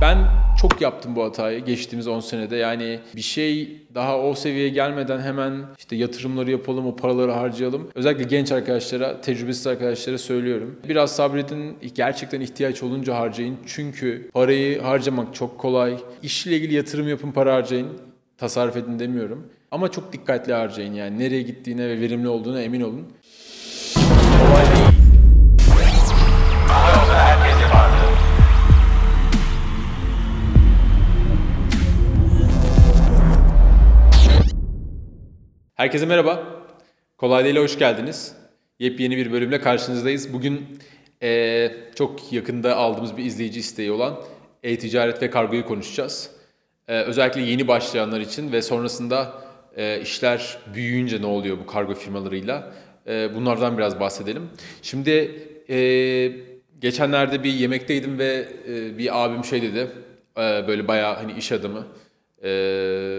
Ben çok yaptım bu hatayı geçtiğimiz 10 senede. Yani bir şey daha o seviyeye gelmeden hemen işte yatırımları yapalım, o paraları harcayalım. Özellikle genç arkadaşlara, tecrübesiz arkadaşlara söylüyorum. Biraz sabredin, gerçekten ihtiyaç olunca harcayın. Çünkü parayı harcamak çok kolay. İşle ilgili yatırım yapın, para harcayın. Tasarruf edin demiyorum. Ama çok dikkatli harcayın yani. Nereye gittiğine ve verimli olduğuna emin olun. Herkese merhaba. Kolay Değil'e hoş geldiniz. Yepyeni bir bölümle karşınızdayız. Bugün eee, çok yakında aldığımız bir izleyici isteği olan e-ticaret ve kargoyu konuşacağız. Eee, özellikle yeni başlayanlar için ve sonrasında eee, işler büyüyünce ne oluyor bu kargo firmalarıyla? Eee, bunlardan biraz bahsedelim. Şimdi eee, geçenlerde bir yemekteydim ve eee, bir abim şey dedi. Eee, böyle bayağı hani iş adamı. Eee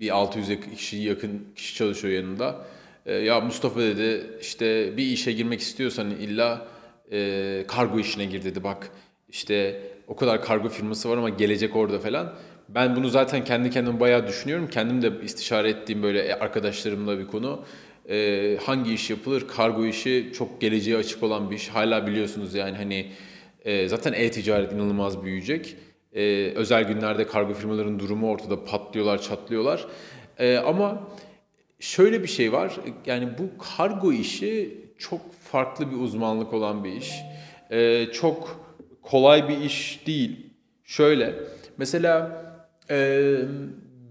bir 600 yakın- kişi yakın kişi çalışıyor yanında. Ee, ya Mustafa dedi işte bir işe girmek istiyorsan illa e, kargo işine gir dedi bak. İşte o kadar kargo firması var ama gelecek orada falan. Ben bunu zaten kendi kendime bayağı düşünüyorum. Kendim de istişare ettiğim böyle arkadaşlarımla bir konu. Ee, hangi iş yapılır? Kargo işi çok geleceğe açık olan bir iş. Hala biliyorsunuz yani hani e, zaten e-ticaret inanılmaz büyüyecek. Ee, özel günlerde kargo firmaların durumu ortada patlıyorlar, çatlıyorlar. Ee, ama şöyle bir şey var. Yani bu kargo işi çok farklı bir uzmanlık olan bir iş. Ee, çok kolay bir iş değil. Şöyle mesela e,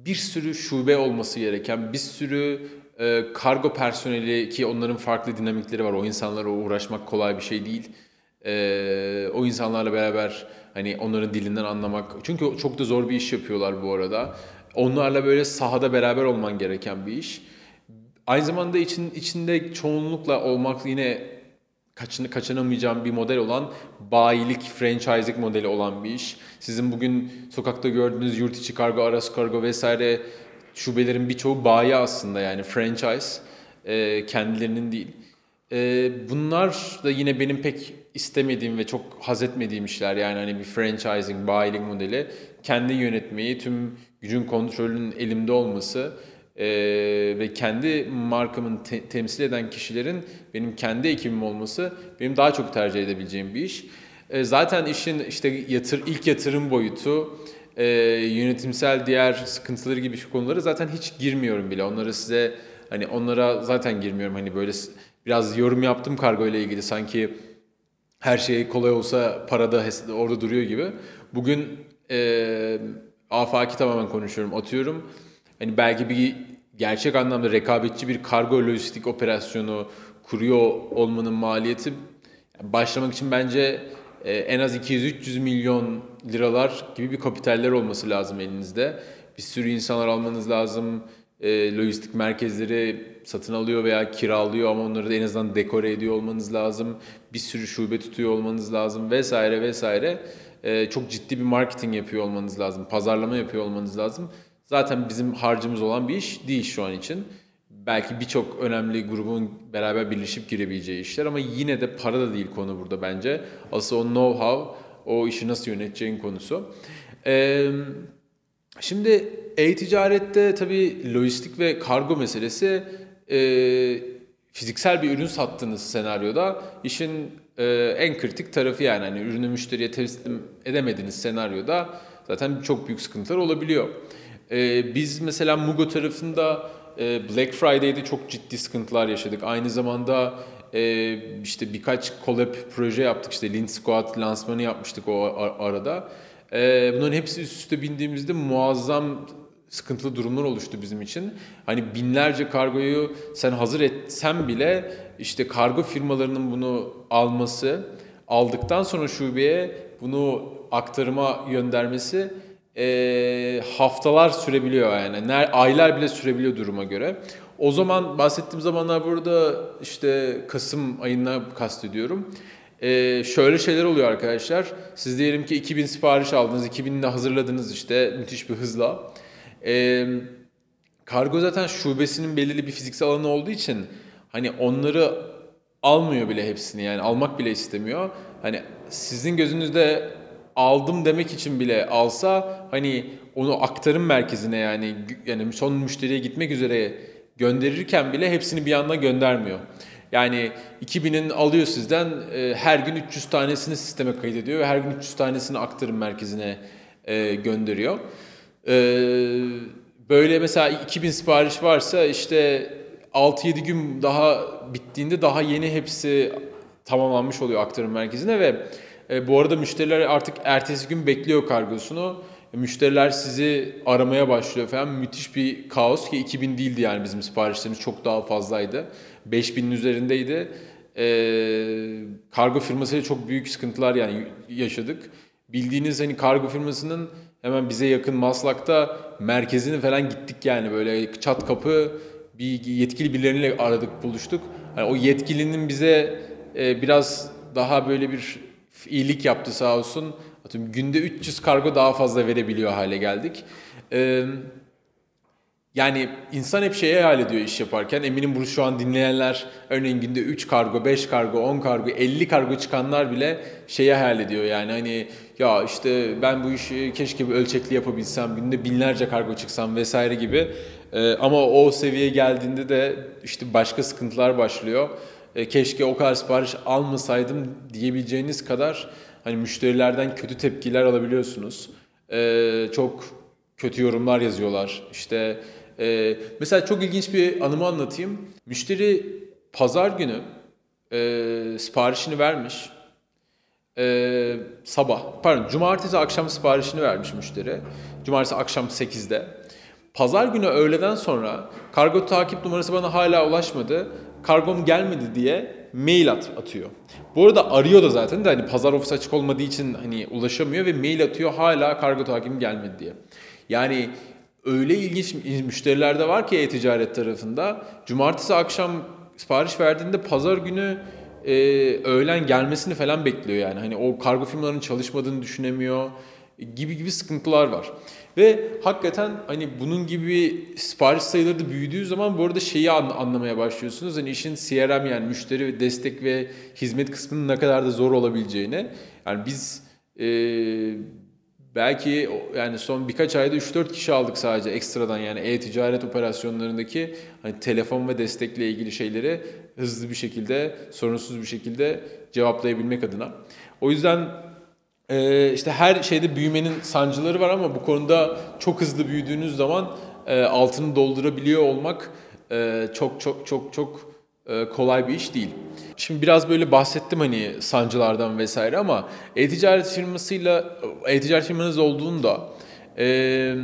bir sürü şube olması gereken, bir sürü e, kargo personeli ki onların farklı dinamikleri var. O insanlara uğraşmak kolay bir şey değil. Ee, o insanlarla beraber hani onların dilinden anlamak. Çünkü çok da zor bir iş yapıyorlar bu arada. Onlarla böyle sahada beraber olman gereken bir iş. Aynı zamanda için, içinde çoğunlukla olmak yine kaçını kaçınamayacağım bir model olan bayilik, franchising modeli olan bir iş. Sizin bugün sokakta gördüğünüz yurt içi kargo, arası kargo vesaire şubelerin birçoğu bayi aslında yani franchise. Kendilerinin değil. Ee, bunlar da yine benim pek istemediğim ve çok haz etmediğim işler. Yani hani bir franchising, bayilik modeli. Kendi yönetmeyi, tüm gücün kontrolünün elimde olması ee, ve kendi markamın te- temsil eden kişilerin benim kendi ekibim olması benim daha çok tercih edebileceğim bir iş. Ee, zaten işin işte yatır, ilk yatırım boyutu, e, yönetimsel diğer sıkıntıları gibi şu konuları zaten hiç girmiyorum bile. Onları size hani onlara zaten girmiyorum. Hani böyle biraz yorum yaptım kargo ile ilgili sanki her şey kolay olsa parada orada duruyor gibi. Bugün e, afaki tamamen konuşuyorum, atıyorum. Hani belki bir gerçek anlamda rekabetçi bir kargo lojistik operasyonu kuruyor olmanın maliyeti başlamak için bence e, en az 200-300 milyon liralar gibi bir kapitaller olması lazım elinizde. Bir sürü insanlar almanız lazım. E, lojistik merkezleri satın alıyor veya kiralıyor ama onları da en azından dekore ediyor olmanız lazım. Bir sürü şube tutuyor olmanız lazım vesaire vesaire. E, çok ciddi bir marketing yapıyor olmanız lazım. Pazarlama yapıyor olmanız lazım. Zaten bizim harcımız olan bir iş değil şu an için. Belki birçok önemli grubun beraber birleşip girebileceği işler ama yine de para da değil konu burada bence. Asıl o know-how, o işi nasıl yöneteceğin konusu. Ee, şimdi e-ticarette tabii lojistik ve kargo meselesi e, fiziksel bir ürün sattığınız senaryoda işin e, en kritik tarafı yani hani ürünü müşteriye teslim edemediğiniz senaryoda zaten çok büyük sıkıntılar olabiliyor. E, biz mesela Mugo tarafında e, Black Friday'de çok ciddi sıkıntılar yaşadık. Aynı zamanda e, işte birkaç collab proje yaptık. İşte Lean Squad lansmanı yapmıştık o ar- arada. E, bunların hepsi üst üste bindiğimizde muazzam sıkıntılı durumlar oluştu bizim için. Hani binlerce kargoyu sen hazır etsen bile işte kargo firmalarının bunu alması, aldıktan sonra şubeye bunu aktarıma göndermesi e, haftalar sürebiliyor yani. Ner- aylar bile sürebiliyor duruma göre. O zaman bahsettiğim zamanlar burada işte Kasım ayına kastediyorum. E, şöyle şeyler oluyor arkadaşlar. Siz diyelim ki 2000 sipariş aldınız, 2000'de hazırladınız işte müthiş bir hızla. E, kargo zaten şubesinin belirli bir fiziksel alanı olduğu için hani onları almıyor bile hepsini yani almak bile istemiyor. Hani sizin gözünüzde aldım demek için bile alsa hani onu aktarım merkezine yani yani son müşteriye gitmek üzere gönderirken bile hepsini bir anda göndermiyor. Yani 2000'in alıyor sizden e, her gün 300 tanesini sisteme kaydediyor ve her gün 300 tanesini aktarım merkezine e, gönderiyor. E, böyle mesela 2000 sipariş varsa işte 6-7 gün daha bittiğinde daha yeni hepsi tamamlanmış oluyor aktarım merkezine ve e, bu arada müşteriler artık ertesi gün bekliyor kargosunu. E, müşteriler sizi aramaya başlıyor falan. Müthiş bir kaos ki 2000 değildi yani bizim siparişlerimiz çok daha fazlaydı. 5000'in üzerindeydi. E, kargo firmasıyla çok büyük sıkıntılar yani yaşadık. Bildiğiniz hani kargo firmasının hemen bize yakın Maslak'ta merkezini falan gittik yani böyle çat kapı bir yetkili birileriyle aradık buluştuk. Yani o yetkilinin bize e, biraz daha böyle bir iyilik yaptı sağ olsun. Atıyorum günde 300 kargo daha fazla verebiliyor hale geldik. Ee, yani insan hep şeye hayal ediyor iş yaparken. Eminim bunu şu an dinleyenler örneğin günde 3 kargo, 5 kargo, 10 kargo, 50 kargo çıkanlar bile şeye hayal ediyor. Yani hani ya işte ben bu işi keşke bir ölçekli yapabilsem, günde binlerce kargo çıksam vesaire gibi. Ee, ama o seviyeye geldiğinde de işte başka sıkıntılar başlıyor. Ee, keşke o kadar sipariş almasaydım diyebileceğiniz kadar hani müşterilerden kötü tepkiler alabiliyorsunuz. Ee, çok kötü yorumlar yazıyorlar. İşte e, mesela çok ilginç bir anımı anlatayım. Müşteri pazar günü e, siparişini vermiş. E, sabah, pardon cumartesi akşam siparişini vermiş müşteri. Cumartesi akşam 8'de. Pazar günü öğleden sonra kargo takip numarası bana hala ulaşmadı. Kargom gelmedi diye mail at, atıyor. Bu arada arıyor da zaten de hani pazar ofis açık olmadığı için hani ulaşamıyor ve mail atıyor hala kargo takibim gelmedi diye. Yani öyle ilginç müşteriler de var ki e-ticaret tarafında. Cumartesi akşam sipariş verdiğinde pazar günü e, öğlen gelmesini falan bekliyor yani. Hani o kargo firmalarının çalışmadığını düşünemiyor gibi gibi sıkıntılar var. Ve hakikaten hani bunun gibi sipariş sayıları da büyüdüğü zaman bu arada şeyi anlamaya başlıyorsunuz. Hani işin CRM yani müşteri destek ve hizmet kısmının ne kadar da zor olabileceğini. Yani biz e, belki yani son birkaç ayda 3-4 kişi aldık sadece ekstradan yani e-ticaret operasyonlarındaki hani telefon ve destekle ilgili şeyleri hızlı bir şekilde, sorunsuz bir şekilde cevaplayabilmek adına. O yüzden e, işte her şeyde büyümenin sancıları var ama bu konuda çok hızlı büyüdüğünüz zaman e, altını doldurabiliyor olmak e, çok çok çok çok kolay bir iş değil. Şimdi biraz böyle bahsettim hani sancılardan vesaire ama e-ticaret firmasıyla e-ticaret firmanız olduğunda e,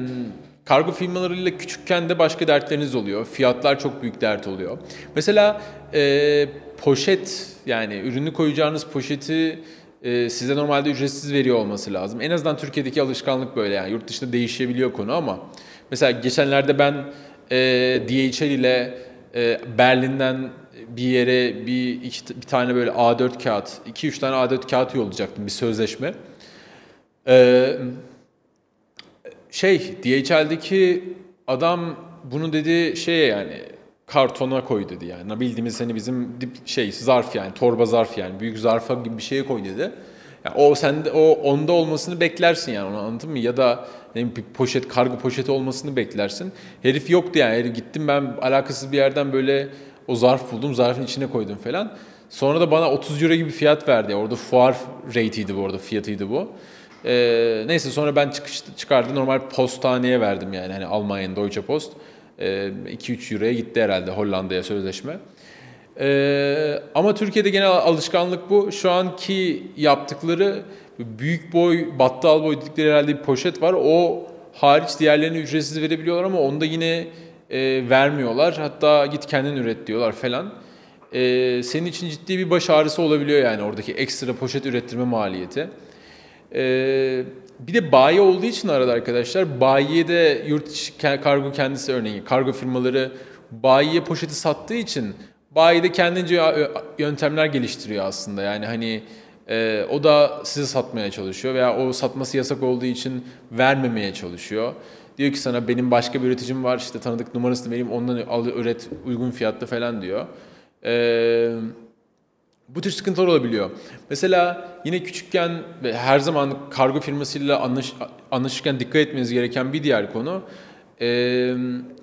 kargo firmalarıyla küçükken de başka dertleriniz oluyor. Fiyatlar çok büyük dert oluyor. Mesela e, poşet yani ürünü koyacağınız poşeti e, size normalde ücretsiz veriyor olması lazım. En azından Türkiye'deki alışkanlık böyle yani yurt dışında değişebiliyor konu ama mesela geçenlerde ben e, DHL ile e, Berlin'den bir yere bir iki, bir tane böyle A4 kağıt, iki üç tane A4 kağıt yollayacaktım bir sözleşme. Ee, şey DHL'deki adam bunu dedi şeye yani kartona koy dedi yani. Bildiğimiz hani bizim dip şey zarf yani torba zarf yani büyük zarfa gibi bir şeye koy dedi. Yani o sende o onda olmasını beklersin yani onu anladın mı? Ya da ne bir poşet kargo poşeti olmasını beklersin. Herif yoktu yani. Herif gittim ben alakasız bir yerden böyle o zarf buldum. Zarfın içine koydum falan. Sonra da bana 30 euro gibi fiyat verdi. Orada fuar rate'iydi bu arada fiyatıydı bu. Ee, neyse sonra ben çıkış, çıkardı normal postaneye verdim yani hani Almanya'nın Deutsche Post. Ee, 2-3 euroya gitti herhalde Hollanda'ya sözleşme. Ee, ama Türkiye'de genel alışkanlık bu. Şu anki yaptıkları büyük boy, battal boy dedikleri herhalde bir poşet var. O hariç diğerlerini ücretsiz verebiliyorlar ama onda yine e, vermiyorlar. Hatta git kendin üret diyorlar falan. E, senin için ciddi bir baş ağrısı olabiliyor yani oradaki ekstra poşet ürettirme maliyeti. E, bir de bayi olduğu için arada arkadaşlar bayiye de yurt içi kargo kendisi örneğin kargo firmaları bayiye poşeti sattığı için bayi de kendince yöntemler geliştiriyor aslında. Yani hani e, o da size satmaya çalışıyor veya o satması yasak olduğu için vermemeye çalışıyor. Diyor ki sana benim başka bir üreticim var işte tanıdık numarasını vereyim ondan al üret uygun fiyatlı falan diyor. Ee, Bu tür sıkıntılar olabiliyor. Mesela yine küçükken ve her zaman kargo firmasıyla anlaş, anlaşırken dikkat etmeniz gereken bir diğer konu e,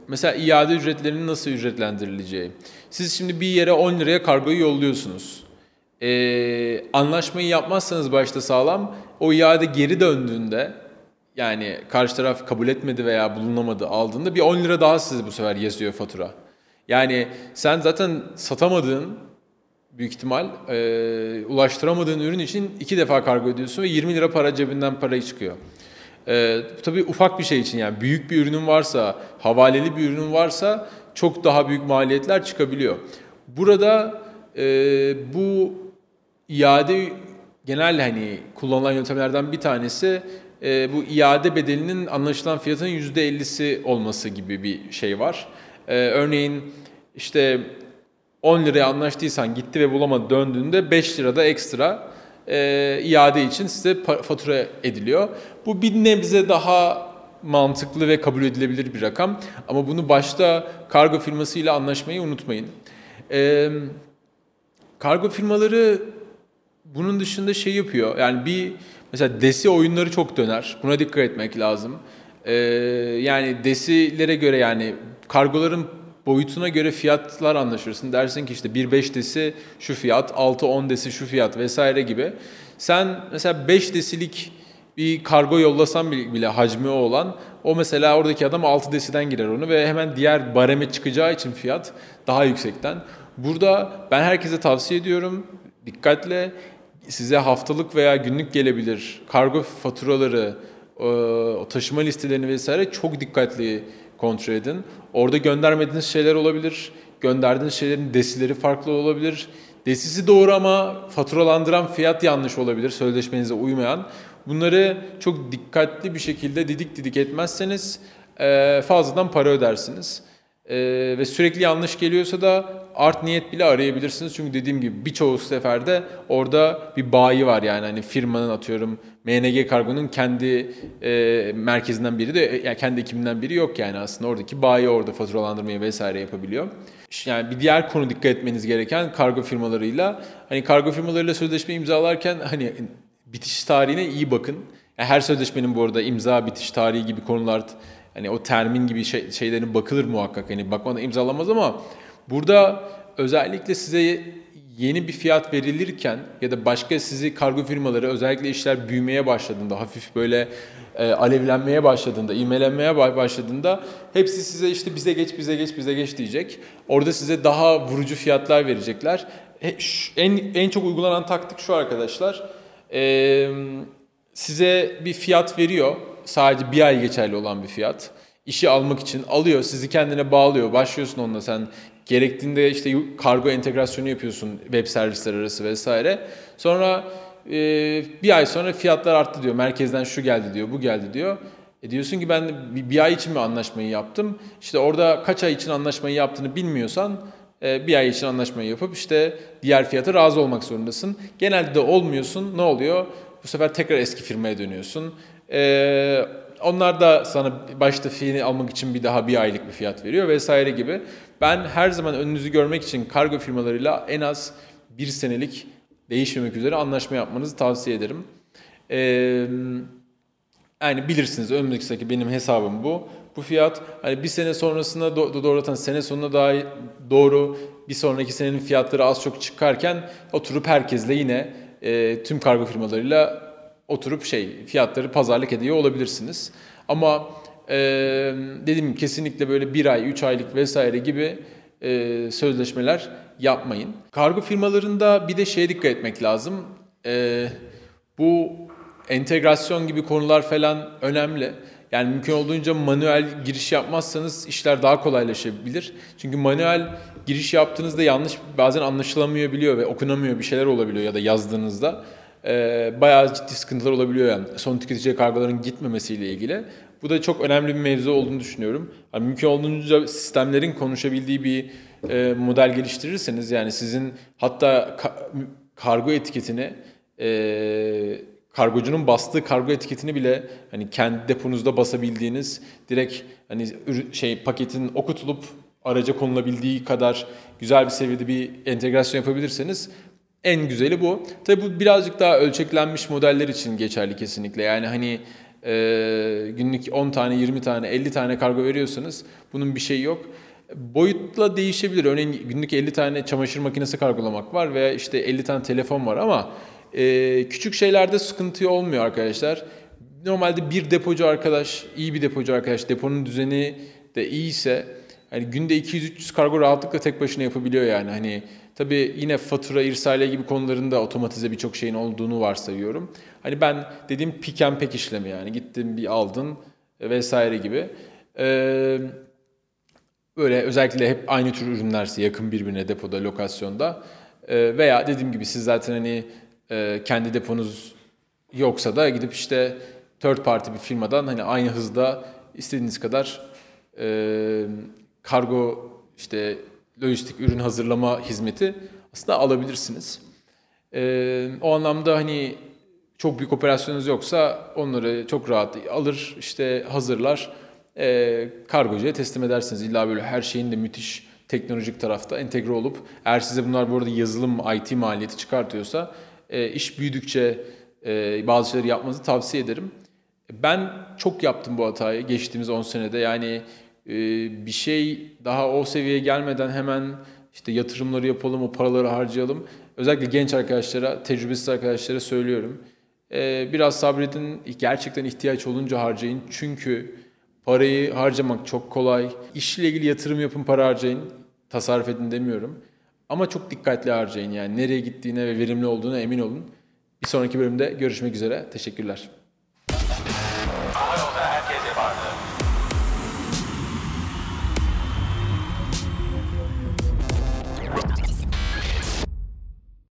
mesela iade ücretlerinin nasıl ücretlendirileceği. Siz şimdi bir yere 10 liraya kargoyu yolluyorsunuz. E, anlaşmayı yapmazsanız başta sağlam o iade geri döndüğünde yani karşı taraf kabul etmedi veya bulunamadı aldığında bir 10 lira daha size bu sefer yazıyor fatura. Yani sen zaten satamadığın büyük ihtimal e, ulaştıramadığın ürün için iki defa kargo ödüyorsun ve 20 lira para cebinden parayı çıkıyor. E, tabii ufak bir şey için yani büyük bir ürünün varsa, havaleli bir ürünün varsa çok daha büyük maliyetler çıkabiliyor. Burada e, bu iade genel hani kullanılan yöntemlerden bir tanesi e, bu iade bedelinin anlaşılan fiyatının %50'si olması gibi bir şey var. E, örneğin işte 10 liraya anlaştıysan gitti ve bulamadı döndüğünde 5 lirada ekstra e, iade için size fatura ediliyor. Bu bir nebze daha mantıklı ve kabul edilebilir bir rakam. Ama bunu başta kargo firmasıyla anlaşmayı unutmayın. E, kargo firmaları bunun dışında şey yapıyor. Yani bir mesela desi oyunları çok döner. Buna dikkat etmek lazım. E, yani desilere göre yani kargoların boyutuna göre fiyatlar anlaşırsın. Dersin ki işte 1.5 desi şu fiyat, 6-10 desi şu fiyat vesaire gibi. Sen mesela 5 desilik bir kargo yollasan bile hacmi o olan o mesela oradaki adam 6 desiden girer onu ve hemen diğer bareme çıkacağı için fiyat daha yüksekten. Burada ben herkese tavsiye ediyorum dikkatle size haftalık veya günlük gelebilir kargo faturaları, o taşıma listelerini vesaire çok dikkatli kontrol edin. Orada göndermediğiniz şeyler olabilir. Gönderdiğiniz şeylerin desileri farklı olabilir. Desisi doğru ama faturalandıran fiyat yanlış olabilir. Sözleşmenize uymayan. Bunları çok dikkatli bir şekilde didik didik etmezseniz fazladan para ödersiniz. Ee, ve sürekli yanlış geliyorsa da art niyet bile arayabilirsiniz. Çünkü dediğim gibi birçoğu seferde orada bir bayi var yani hani firmanın atıyorum MNG Kargo'nun kendi e, merkezinden biri de yani kendi ekibinden biri yok yani aslında oradaki bayi orada faturalandırmayı vesaire yapabiliyor. Yani bir diğer konu dikkat etmeniz gereken kargo firmalarıyla hani kargo firmalarıyla sözleşme imzalarken hani bitiş tarihine iyi bakın. Yani her sözleşmenin bu arada imza bitiş tarihi gibi konular Hani o termin gibi şey, şeylerin bakılır muhakkak. Hani bakmadan imzalamaz ama burada özellikle size yeni bir fiyat verilirken ya da başka sizi kargo firmaları özellikle işler büyümeye başladığında hafif böyle e, alevlenmeye başladığında, imelenmeye başladığında hepsi size işte bize geç, bize geç, bize geç diyecek. Orada size daha vurucu fiyatlar verecekler. En, en çok uygulanan taktik şu arkadaşlar. E, size bir fiyat veriyor sadece bir ay geçerli olan bir fiyat. İşi almak için alıyor, sizi kendine bağlıyor. Başlıyorsun onunla sen gerektiğinde işte kargo entegrasyonu yapıyorsun web servisler arası vesaire. Sonra e, bir ay sonra fiyatlar arttı diyor. Merkezden şu geldi diyor, bu geldi diyor. E diyorsun ki ben bir, bir ay için mi anlaşmayı yaptım? İşte orada kaç ay için anlaşmayı yaptığını bilmiyorsan e, bir ay için anlaşmayı yapıp işte diğer fiyata razı olmak zorundasın. Genelde de olmuyorsun. Ne oluyor? Bu sefer tekrar eski firmaya dönüyorsun. Ee, onlar da sana başta fiilini almak için bir daha bir aylık bir fiyat veriyor vesaire gibi. Ben her zaman önünüzü görmek için kargo firmalarıyla en az bir senelik değişmemek üzere anlaşma yapmanızı tavsiye ederim. Ee, yani bilirsiniz önümüzdeki benim hesabım bu. Bu fiyat hani bir sene sonrasında do- doğrultan sene sonuna daha doğru bir sonraki senenin fiyatları az çok çıkarken oturup herkesle yine e, tüm kargo firmalarıyla oturup şey fiyatları pazarlık ediyor olabilirsiniz. Ama e, dediğim kesinlikle böyle bir ay, üç aylık vesaire gibi e, sözleşmeler yapmayın. Kargo firmalarında bir de şeye dikkat etmek lazım. E, bu entegrasyon gibi konular falan önemli. Yani mümkün olduğunca manuel giriş yapmazsanız işler daha kolaylaşabilir. Çünkü manuel giriş yaptığınızda yanlış bazen anlaşılamayabiliyor ve okunamıyor bir şeyler olabiliyor ya da yazdığınızda e, bayağı ciddi sıkıntılar olabiliyor yani son tüketiciye kargoların gitmemesiyle ilgili. Bu da çok önemli bir mevzu olduğunu düşünüyorum. Yani mümkün olduğunca sistemlerin konuşabildiği bir e, model geliştirirseniz yani sizin hatta ka- kargo etiketini e, kargocunun bastığı kargo etiketini bile hani kendi deponuzda basabildiğiniz direkt hani şey paketin okutulup araca konulabildiği kadar güzel bir seviyede bir entegrasyon yapabilirseniz En güzeli bu. Tabii bu birazcık daha ölçeklenmiş modeller için geçerli kesinlikle. Yani hani e, günlük 10 tane, 20 tane, 50 tane kargo veriyorsanız bunun bir şeyi yok. Boyutla değişebilir. Örneğin günlük 50 tane çamaşır makinesi kargolamak var veya işte 50 tane telefon var ama e, küçük şeylerde sıkıntı olmuyor arkadaşlar. Normalde bir depocu arkadaş, iyi bir depocu arkadaş, deponun düzeni de iyiyse hani günde 200-300 kargo rahatlıkla tek başına yapabiliyor yani. Hani tabii yine fatura, irsaliye gibi konularında otomatize birçok şeyin olduğunu varsayıyorum. Hani ben dediğim pick and pack işlemi yani gittin bir aldın vesaire gibi. Ee, böyle özellikle hep aynı tür ürünlerse yakın birbirine depoda, lokasyonda ee, veya dediğim gibi siz zaten hani e, kendi deponuz yoksa da gidip işte third party bir firmadan hani aynı hızda istediğiniz kadar e, kargo işte lojistik ürün hazırlama hizmeti aslında alabilirsiniz. E, o anlamda hani çok büyük operasyonunuz yoksa onları çok rahat alır işte hazırlar e, kargocuya teslim edersiniz. İlla böyle her şeyin de müthiş teknolojik tarafta entegre olup eğer size bunlar bu arada yazılım IT maliyeti çıkartıyorsa e, iş büyüdükçe e, bazı şeyleri yapmanızı tavsiye ederim. Ben çok yaptım bu hatayı geçtiğimiz 10 senede. Yani e, bir şey daha o seviyeye gelmeden hemen işte yatırımları yapalım, o paraları harcayalım. Özellikle genç arkadaşlara, tecrübesiz arkadaşlara söylüyorum. E, biraz sabredin, gerçekten ihtiyaç olunca harcayın. Çünkü parayı harcamak çok kolay. İşle ilgili yatırım yapın, para harcayın. Tasarruf edin demiyorum. Ama çok dikkatli harcayın yani. Nereye gittiğine ve verimli olduğuna emin olun. Bir sonraki bölümde görüşmek üzere. Teşekkürler.